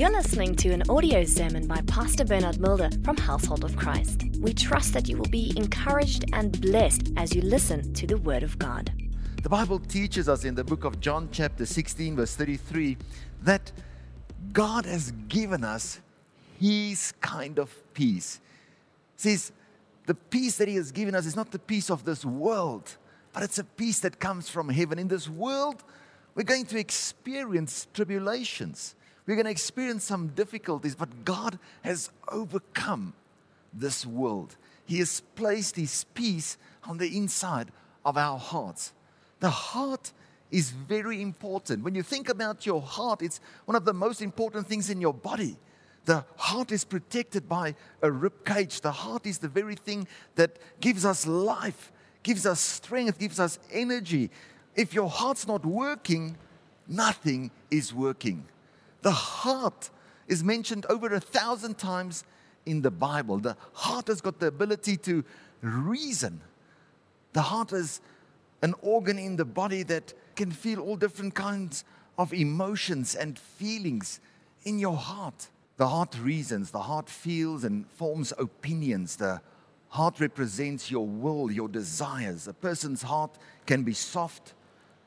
You're listening to an audio sermon by Pastor Bernard Mulder from Household of Christ. We trust that you will be encouraged and blessed as you listen to the Word of God. The Bible teaches us in the book of John, chapter 16, verse 33, that God has given us His kind of peace. Says, the peace that He has given us is not the peace of this world, but it's a peace that comes from heaven. In this world, we're going to experience tribulations. We're going to experience some difficulties, but God has overcome this world. He has placed His peace on the inside of our hearts. The heart is very important. When you think about your heart, it's one of the most important things in your body. The heart is protected by a rib cage. The heart is the very thing that gives us life, gives us strength, gives us energy. If your heart's not working, nothing is working. The heart is mentioned over a thousand times in the Bible. The heart has got the ability to reason. The heart is an organ in the body that can feel all different kinds of emotions and feelings in your heart. The heart reasons, the heart feels and forms opinions. The heart represents your will, your desires. A person's heart can be soft,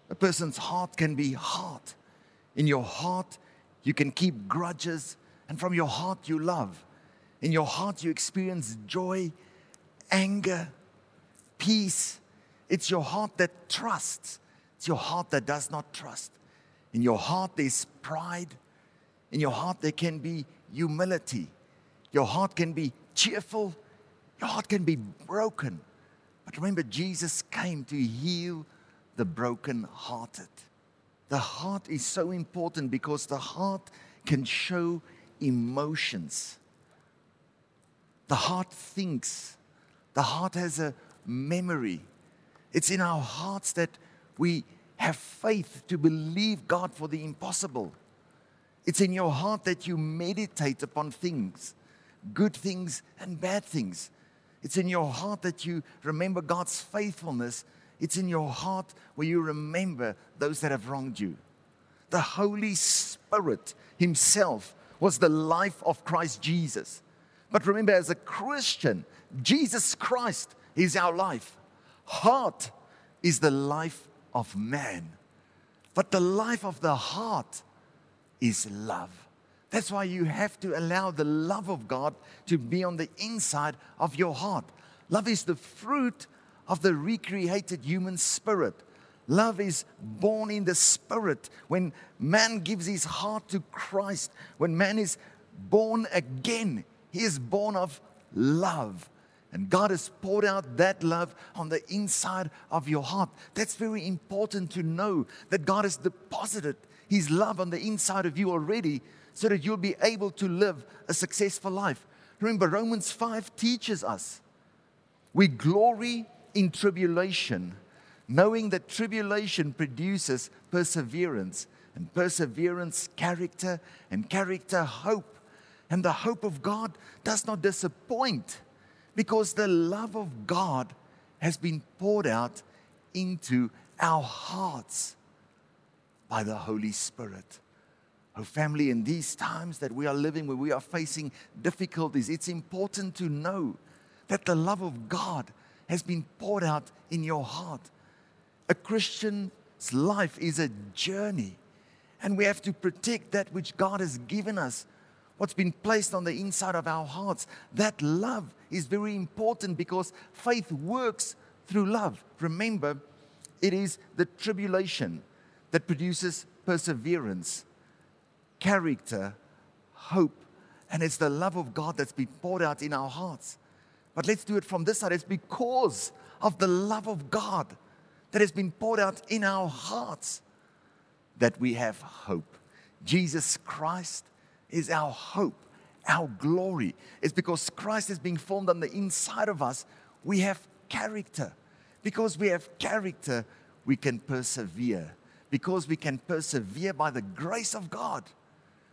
a person's heart can be hard. In your heart, you can keep grudges, and from your heart, you love. In your heart, you experience joy, anger, peace. It's your heart that trusts, it's your heart that does not trust. In your heart, there's pride. In your heart, there can be humility. Your heart can be cheerful. Your heart can be broken. But remember, Jesus came to heal the broken-hearted. The heart is so important because the heart can show emotions. The heart thinks. The heart has a memory. It's in our hearts that we have faith to believe God for the impossible. It's in your heart that you meditate upon things, good things and bad things. It's in your heart that you remember God's faithfulness it's in your heart where you remember those that have wronged you. The Holy Spirit Himself was the life of Christ Jesus. But remember, as a Christian, Jesus Christ is our life. Heart is the life of man. But the life of the heart is love. That's why you have to allow the love of God to be on the inside of your heart. Love is the fruit of the recreated human spirit. Love is born in the spirit. When man gives his heart to Christ, when man is born again, he is born of love. And God has poured out that love on the inside of your heart. That's very important to know that God has deposited His love on the inside of you already so that you'll be able to live a successful life. Remember, Romans 5 teaches us we glory in tribulation, knowing that tribulation produces perseverance, and perseverance, character, and character, hope. And the hope of God does not disappoint because the love of God has been poured out into our hearts by the Holy Spirit. Oh, family, in these times that we are living where we are facing difficulties, it's important to know that the love of God has been poured out in your heart. A Christian's life is a journey, and we have to protect that which God has given us, what's been placed on the inside of our hearts. That love is very important because faith works through love. Remember, it is the tribulation that produces perseverance, character, hope, and it's the love of God that's been poured out in our hearts. But let's do it from this side. It's because of the love of God that has been poured out in our hearts that we have hope. Jesus Christ is our hope, our glory. It's because Christ is being formed on the inside of us, we have character. Because we have character, we can persevere. Because we can persevere by the grace of God,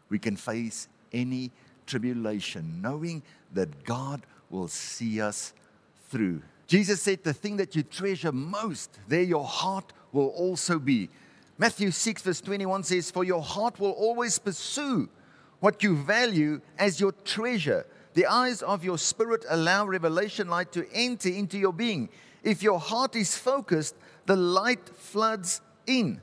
we can face any tribulation, knowing that God will see us through. Jesus said, The thing that you treasure most, there your heart will also be. Matthew 6, verse 21 says, For your heart will always pursue what you value as your treasure. The eyes of your spirit allow revelation light to enter into your being. If your heart is focused, the light floods in.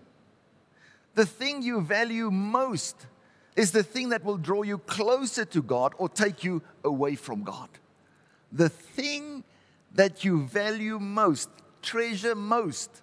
The thing you value most is the thing that will draw you closer to God or take you away from God. The thing that you value most, treasure most,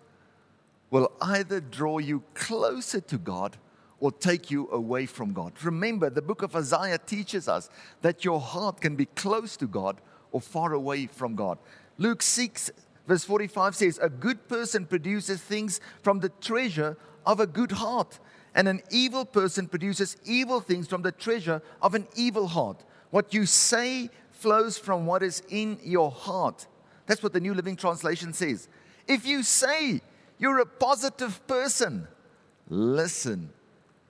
will either draw you closer to God or take you away from God. Remember, the book of Isaiah teaches us that your heart can be close to God or far away from God. Luke 6, verse 45 says, A good person produces things from the treasure of a good heart, and an evil person produces evil things from the treasure of an evil heart. What you say flows from what is in your heart. That's what the New Living Translation says. If you say you're a positive person, listen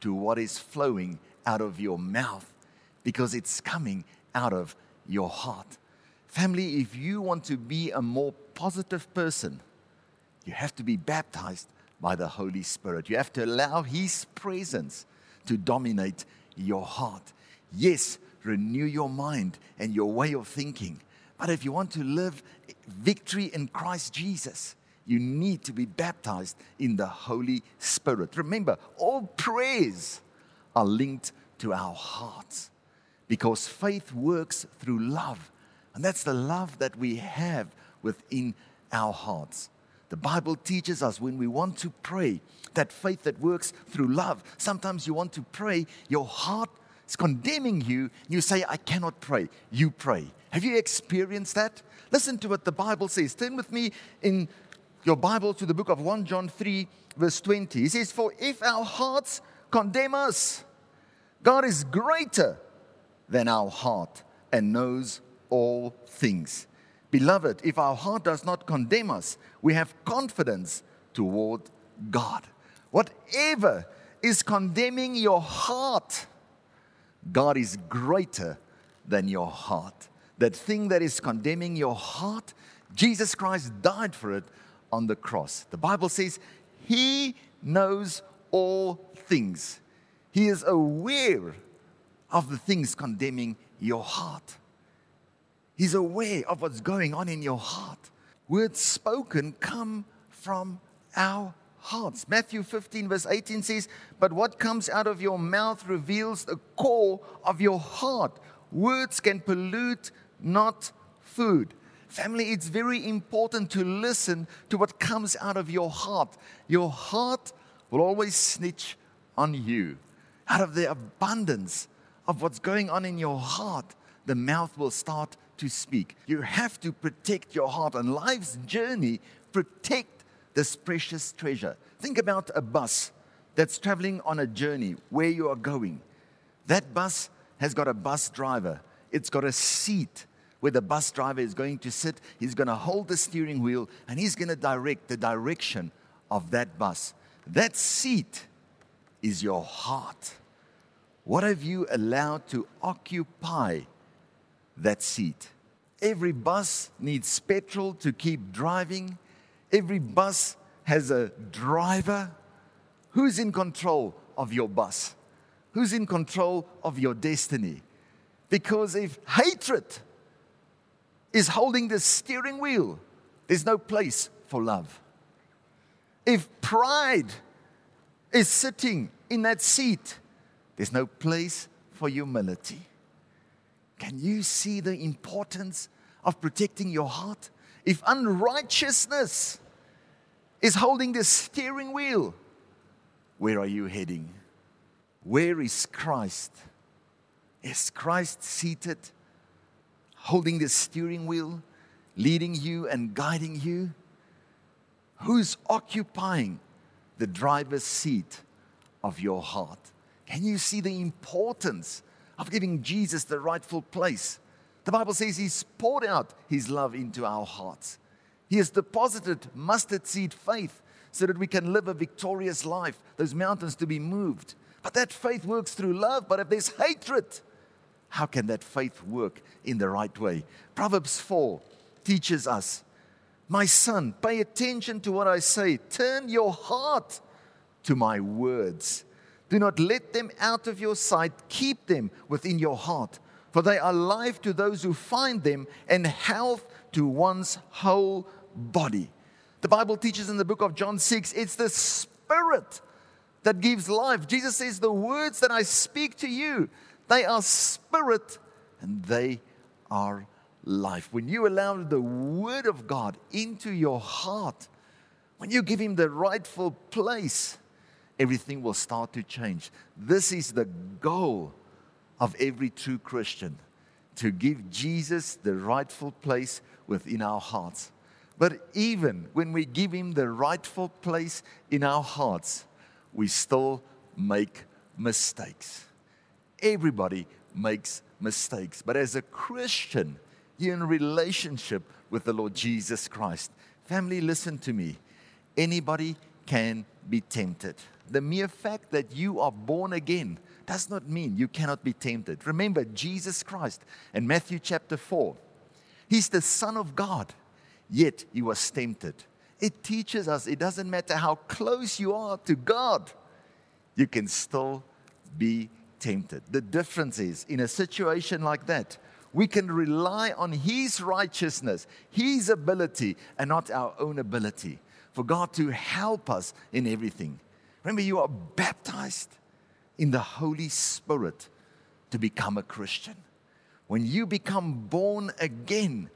to what is flowing out of your mouth because it's coming out of your heart. Family, if you want to be a more positive person, you have to be baptized by the Holy Spirit. You have to allow His presence to dominate your heart. Yes, renew your mind and your way of thinking. But if you want to live victory in Christ Jesus, you need to be baptized in the Holy Spirit. Remember, all prayers are linked to our hearts because faith works through love. And that's the love that we have within our hearts. The Bible teaches us when we want to pray that faith that works through love. Sometimes you want to pray, your heart is condemning you. You say, I cannot pray. You pray. Have you experienced that? Listen to what the Bible says. Turn with me in your Bible to the book of 1 John 3, verse 20. He says, For if our hearts condemn us, God is greater than our heart and knows all things. Beloved, if our heart does not condemn us, we have confidence toward God. Whatever is condemning your heart, God is greater than your heart. That thing that is condemning your heart, Jesus Christ died for it on the cross. The Bible says He knows all things, He is aware of the things condemning your heart. He's aware of what's going on in your heart. Words spoken come from our hearts. Matthew 15, verse 18 says, But what comes out of your mouth reveals the core of your heart. Words can pollute, not food. Family, it's very important to listen to what comes out of your heart. Your heart will always snitch on you. Out of the abundance of what's going on in your heart, the mouth will start to speak. You have to protect your heart on life's journey, protect this precious treasure. Think about a bus that's traveling on a journey where you are going. That bus has got a bus driver, it's got a seat where the bus driver is going to sit. He's going to hold the steering wheel and he's going to direct the direction of that bus. That seat is your heart. What have you allowed to occupy that seat? Every bus needs petrol to keep driving. Every bus has a driver. Who's in control of your bus? Who's in control of your destiny? Because if hatred is holding the steering wheel, there's no place for love. If pride is sitting in that seat, there's no place for humility. Can you see the importance of protecting your heart? If unrighteousness is holding the steering wheel, where are you heading? Where is Christ? Is Christ seated holding the steering wheel, leading you and guiding you? Who's occupying the driver's seat of your heart? Can you see the importance of giving Jesus the rightful place? The Bible says He's poured out His love into our hearts. He has deposited mustard seed faith so that we can live a victorious life, those mountains to be moved. But that faith works through love. But if there's hatred, how can that faith work in the right way? Proverbs 4 teaches us My son, pay attention to what I say, turn your heart to my words. Do not let them out of your sight, keep them within your heart, for they are life to those who find them and health to one's whole body. The Bible teaches in the book of John 6 it's the Spirit that gives life. Jesus says, The words that I speak to you, they are spirit and they are life. When you allow the Word of God into your heart, when you give Him the rightful place, everything will start to change. This is the goal of every true Christian to give Jesus the rightful place within our hearts. But even when we give Him the rightful place in our hearts, we still make mistakes. Everybody makes mistakes. But as a Christian, you're in relationship with the Lord Jesus Christ. Family, listen to me. Anybody can be tempted. The mere fact that you are born again does not mean you cannot be tempted. Remember, Jesus Christ in Matthew chapter 4, He's the Son of God, yet He was tempted. It teaches us it doesn't matter how close you are to God, you can still be tempted. The difference is in a situation like that, we can rely on His righteousness, His ability, and not our own ability for God to help us in everything. Remember, you are baptized in the Holy Spirit to become a Christian. When you become born again,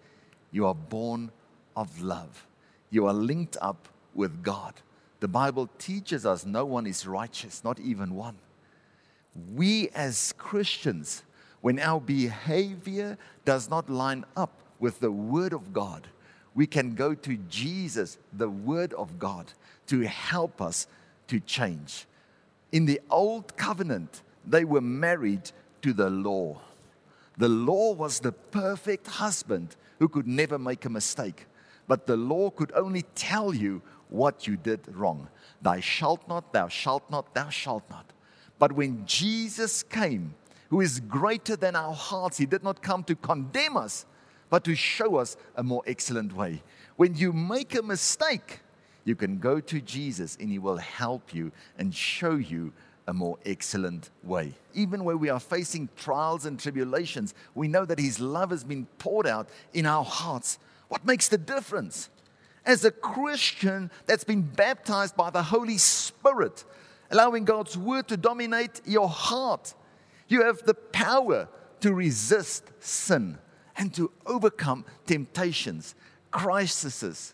you are born of love. You are linked up with God. The Bible teaches us no one is righteous, not even one. We as Christians, when our behavior does not line up with the Word of God, we can go to Jesus, the Word of God, to help us to change. In the Old Covenant, they were married to the law. The law was the perfect husband who could never make a mistake. But the law could only tell you what you did wrong. Thou shalt not, thou shalt not, thou shalt not. But when Jesus came, who is greater than our hearts, he did not come to condemn us, but to show us a more excellent way. When you make a mistake, you can go to Jesus and he will help you and show you a more excellent way. Even where we are facing trials and tribulations, we know that his love has been poured out in our hearts. What makes the difference? As a Christian that's been baptized by the Holy Spirit, allowing God's word to dominate your heart, you have the power to resist sin and to overcome temptations, crises,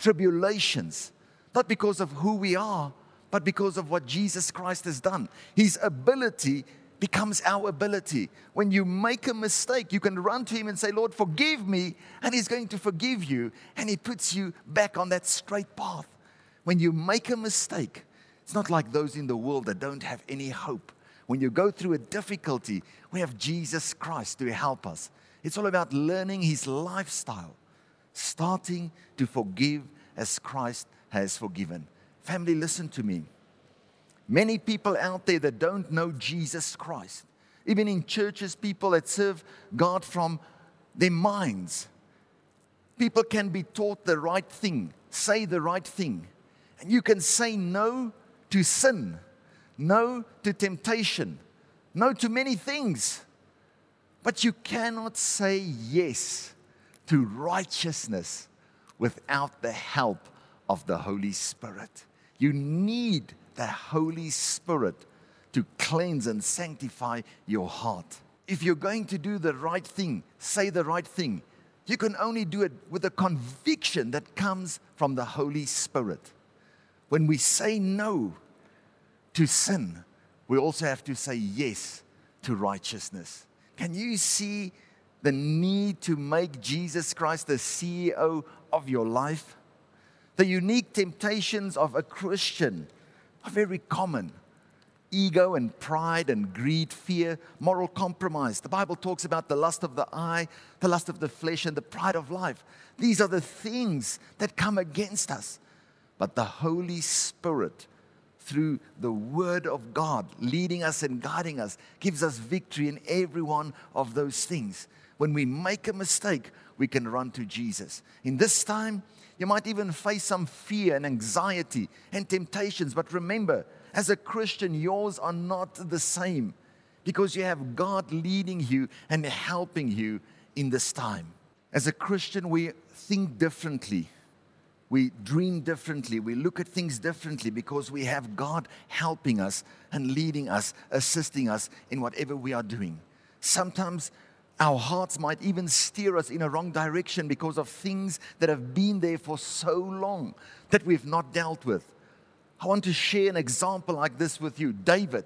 tribulations, not because of who we are, but because of what Jesus Christ has done. His ability becomes our ability. When you make a mistake, you can run to Him and say, Lord, forgive me, and He's going to forgive you, and He puts you back on that straight path. When you make a mistake, it's not like those in the world that don't have any hope. When you go through a difficulty, we have Jesus Christ to help us. It's all about learning His lifestyle starting to forgive as Christ has forgiven. Family, listen to me. Many people out there that don't know Jesus Christ, even in churches, people that serve God from their minds. People can be taught the right thing, say the right thing, and you can say no to sin, no to temptation, no to many things, but you cannot say yes to righteousness without the help of the Holy Spirit. You need the Holy Spirit to cleanse and sanctify your heart. If you're going to do the right thing, say the right thing, you can only do it with a conviction that comes from the Holy Spirit. When we say no to sin, we also have to say yes to righteousness. Can you see the need to make Jesus Christ the CEO of your life? The unique temptations of a Christian are very common ego and pride and greed, fear, moral compromise. The Bible talks about the lust of the eye, the lust of the flesh, and the pride of life. These are the things that come against us. But the Holy Spirit, through the Word of God, leading us and guiding us, gives us victory in every one of those things. When we make a mistake, we can run to Jesus. In this time, you might even face some fear and anxiety and temptations, but remember, As a Christian, yours are not the same because you have God leading you and helping you in this time. As a Christian, we think differently. We dream differently. We look at things differently because we have God helping us and leading us, assisting us in whatever we are doing. Sometimes our hearts might even steer us in a wrong direction because of things that have been there for so long that we've not dealt with. I want to share an example like this with you. David,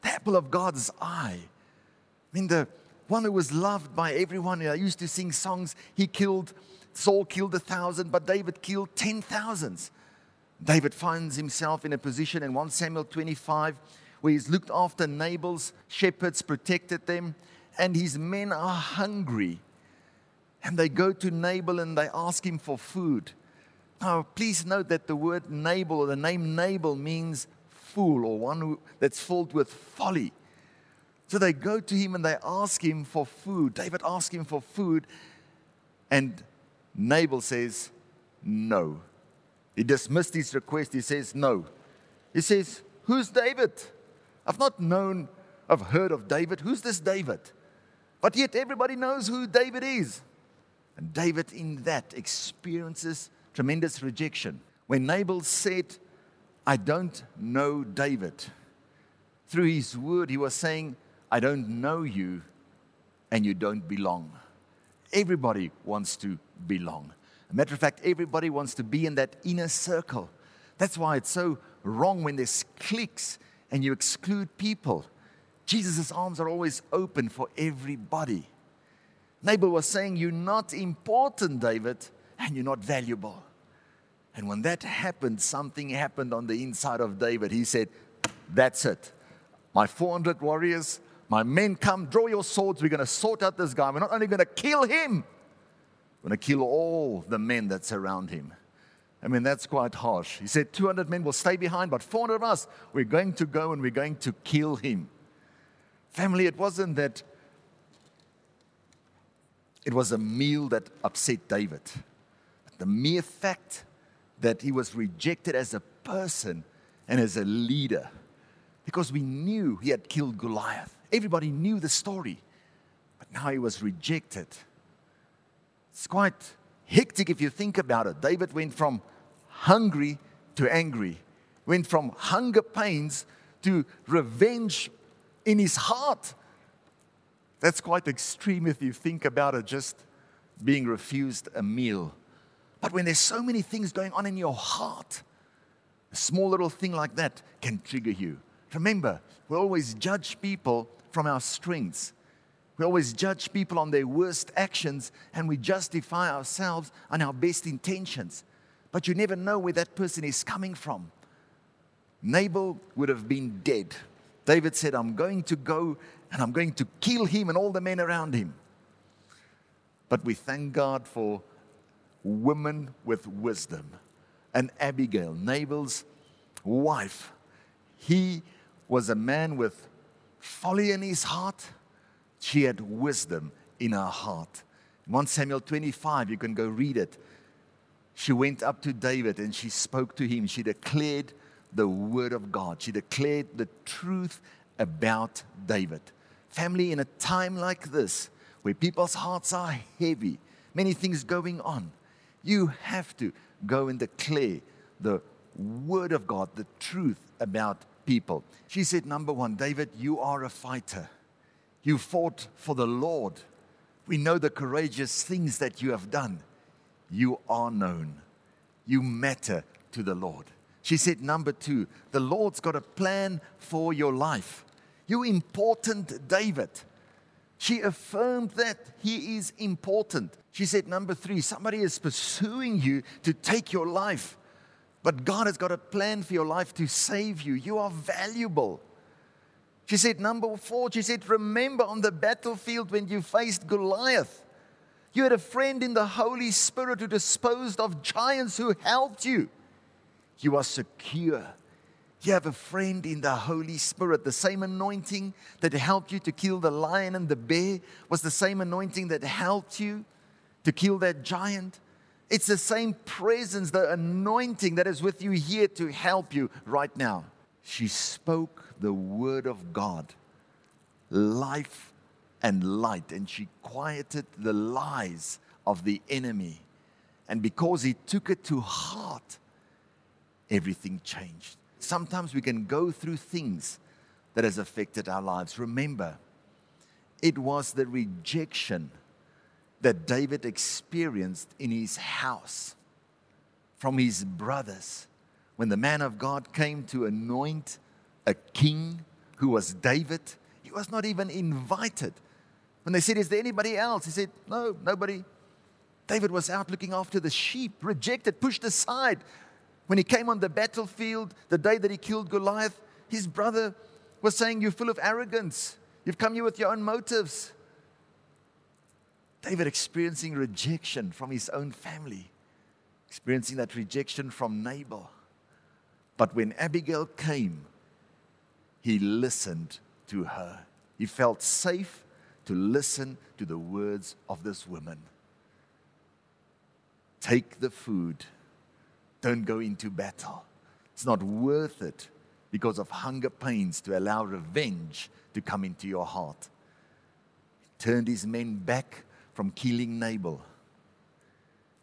the apple of God's eye. I mean, the one who was loved by everyone. I used to sing songs. He killed, Saul killed a thousand, but David killed ten thousands. David finds himself in a position in 1 Samuel 25 where he's looked after Nabal's shepherds, protected them, and his men are hungry. And they go to Nabal and they ask him for food. Now, please note that the word Nabal or the name Nabal means fool or one who, that's filled with folly. So they go to him and they ask him for food. David asks him for food, and Nabal says, No. He dismissed his request. He says, No. He says, Who's David? I've not known, I've heard of David. Who's this David? But yet everybody knows who David is. And David, in that, experiences tremendous rejection. When Nabal said, I don't know David, through his word, he was saying, I don't know you and you don't belong. Everybody wants to belong. A matter of fact, everybody wants to be in that inner circle. That's why it's so wrong when there's cliques and you exclude people. Jesus' arms are always open for everybody. Nabal was saying, You're not important, David, and you're not valuable. And when that happened, something happened on the inside of David. He said, That's it. My 400 warriors, my men come, draw your swords. We're going to sort out this guy. We're not only going to kill him, we're going to kill all the men that surround him. I mean, that's quite harsh. He said 200 men will stay behind, but 400 of us, we're going to go and we're going to kill him. Family, it wasn't that it was a meal that upset David. The mere fact that he was rejected as a person and as a leader because we knew he had killed Goliath. Everybody knew the story, but now he was rejected. It's quite hectic if you think about it. David went from hungry to angry, went from hunger pains to revenge in his heart. That's quite extreme if you think about it, just being refused a meal. But when there's so many things going on in your heart, a small little thing like that can trigger you. Remember, we always judge people from our strengths. We always judge people on their worst actions and we justify ourselves on our best intentions. But you never know where that person is coming from. Nabal would have been dead. David said, I'm going to go and I'm going to kill him and all the men around him. But we thank God for women with wisdom. And Abigail, Nabal's wife, he was a man with folly in his heart. She had wisdom in her heart. 1 Samuel 25, you can go read it. She went up to David and she spoke to him. She declared the word of God. She declared the truth about David. Family, in a time like this, where people's hearts are heavy, many things going on, you have to go and declare the word of God, the truth about people. She said, Number one, David, you are a fighter. You fought for the Lord. We know the courageous things that you have done. You are known. You matter to the Lord. She said, Number two, the Lord's got a plan for your life. You important, David. She affirmed that he is important. She said, Number three, somebody is pursuing you to take your life, but God has got a plan for your life to save you. You are valuable. She said, Number four, she said, Remember on the battlefield when you faced Goliath, you had a friend in the Holy Spirit who disposed of giants who helped you. You are secure you have a friend in the Holy Spirit. The same anointing that helped you to kill the lion and the bear was the same anointing that helped you to kill that giant. It's the same presence, the anointing that is with you here to help you right now. she spoke the word of God, life and light, and she quieted the lies of the enemy. And because he took it to heart, everything changed. Sometimes we can go through things that has affected our lives. Remember, it was the rejection that David experienced in his house from his brothers when the man of God came to anoint a king who was David. He was not even invited. When they said, Is there anybody else? He said, No, nobody. David was out looking after the sheep, rejected, pushed aside. When he came on the battlefield, the day that he killed Goliath, his brother was saying, You're full of arrogance. You've come here with your own motives. David experiencing rejection from his own family, experiencing that rejection from Nabal. But when Abigail came, he listened to her. He felt safe to listen to the words of this woman. Take the food, don't go into battle. It's not worth it because of hunger pains to allow revenge to come into your heart. He turned his men back from killing Nabal,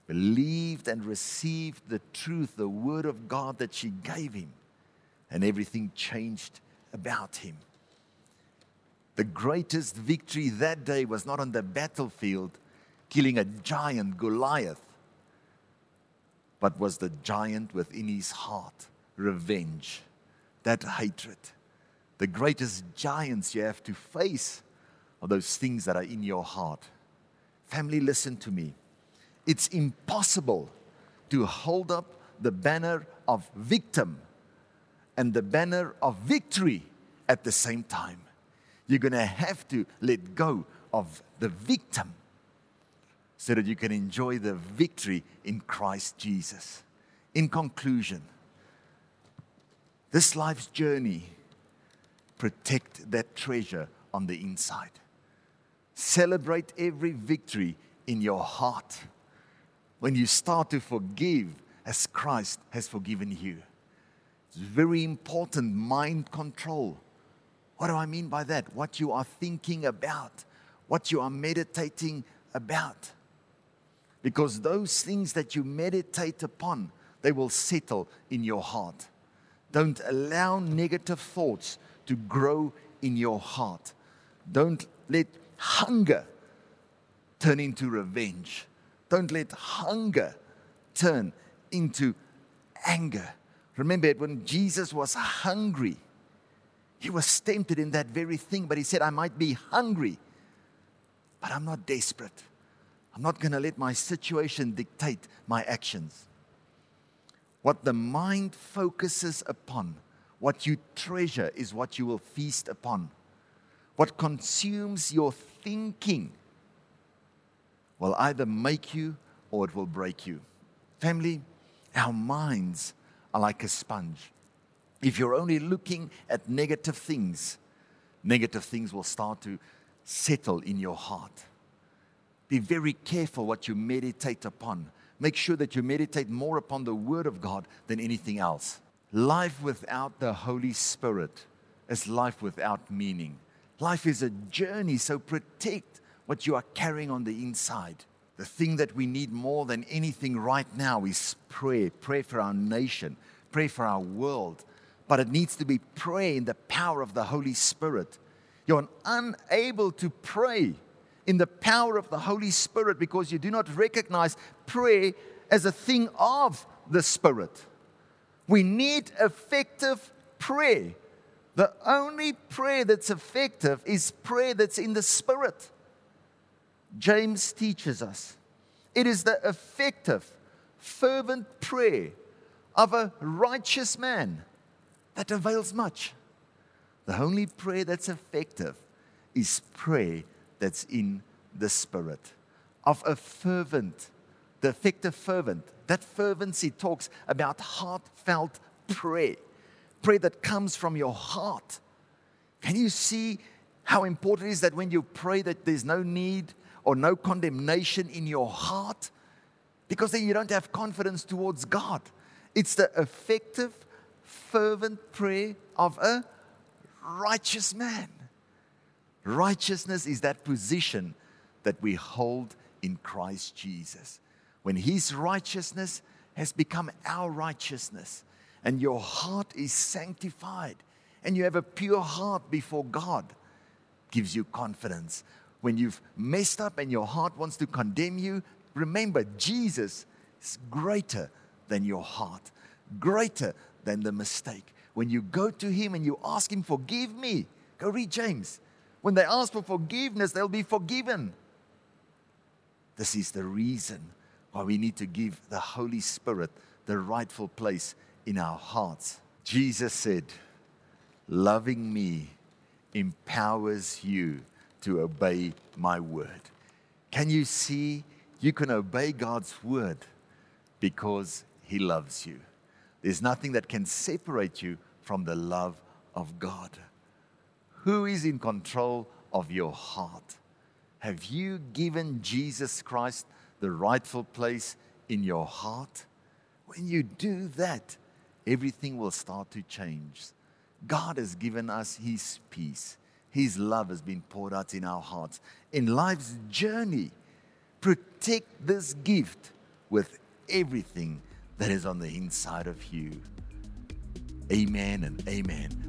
believed and received the truth, the word of God that she gave him, and everything changed about him. The greatest victory that day was not on the battlefield, killing a giant Goliath, but was the giant within his heart revenge, that hatred. The greatest giants you have to face are those things that are in your heart. Family, listen to me. It's impossible to hold up the banner of victim and the banner of victory at the same time. You're going to have to let go of the victim so that you can enjoy the victory in Christ Jesus. In conclusion, this life's journey, protect that treasure on the inside. Celebrate every victory in your heart when you start to forgive as Christ has forgiven you. It's very important mind control. What do I mean by that? What you are thinking about, what you are meditating about. Because those things that you meditate upon, they will settle in your heart. Don't allow negative thoughts to grow in your heart. Don't let hunger turn into revenge. Don't let hunger turn into anger. Remember, when Jesus was hungry, he was tempted in that very thing, but he said, I might be hungry, but I'm not desperate. I'm not going to let my situation dictate my actions. What the mind focuses upon, what you treasure, is what you will feast upon. What consumes your thinking will either make you or it will break you. Family, our minds are like a sponge. If you're only looking at negative things, negative things will start to settle in your heart. Be very careful what you meditate upon. Make sure that you meditate more upon the Word of God than anything else. Life without the Holy Spirit is life without meaning. Life is a journey, so protect what you are carrying on the inside. The thing that we need more than anything right now is prayer. Pray for our nation, pray for our world. But it needs to be prayer in the power of the Holy Spirit. You're unable to pray in the power of the Holy Spirit because you do not recognize prayer as a thing of the Spirit. We need effective prayer. The only prayer that's effective is prayer that's in the Spirit. James teaches us it is the effective, fervent prayer of a righteous man that avails much. The only prayer that's effective is prayer that's in the Spirit. Of a fervent, the effective fervent. That fervency talks about heartfelt prayer prayer that comes from your heart. Can you see how important it is that when you pray that there's no need or no condemnation in your heart? Because then you don't have confidence towards God. It's the effective, fervent prayer of a righteous man. Righteousness is that position that we hold in Christ Jesus. When His righteousness has become our righteousness, and your heart is sanctified, and you have a pure heart before God, gives you confidence. When you've messed up and your heart wants to condemn you, remember Jesus is greater than your heart, greater than the mistake. When you go to Him and you ask Him, Forgive me, go read James. When they ask for forgiveness, they'll be forgiven. This is the reason why we need to give the Holy Spirit the rightful place in our hearts. Jesus said, Loving me empowers you to obey my word. Can you see you can obey God's word because he loves you? There's nothing that can separate you from the love of God. Who is in control of your heart? Have you given Jesus Christ the rightful place in your heart? When you do that, everything will start to change. God has given us His peace. His love has been poured out in our hearts. In life's journey, protect this gift with everything that is on the inside of you. Amen and amen.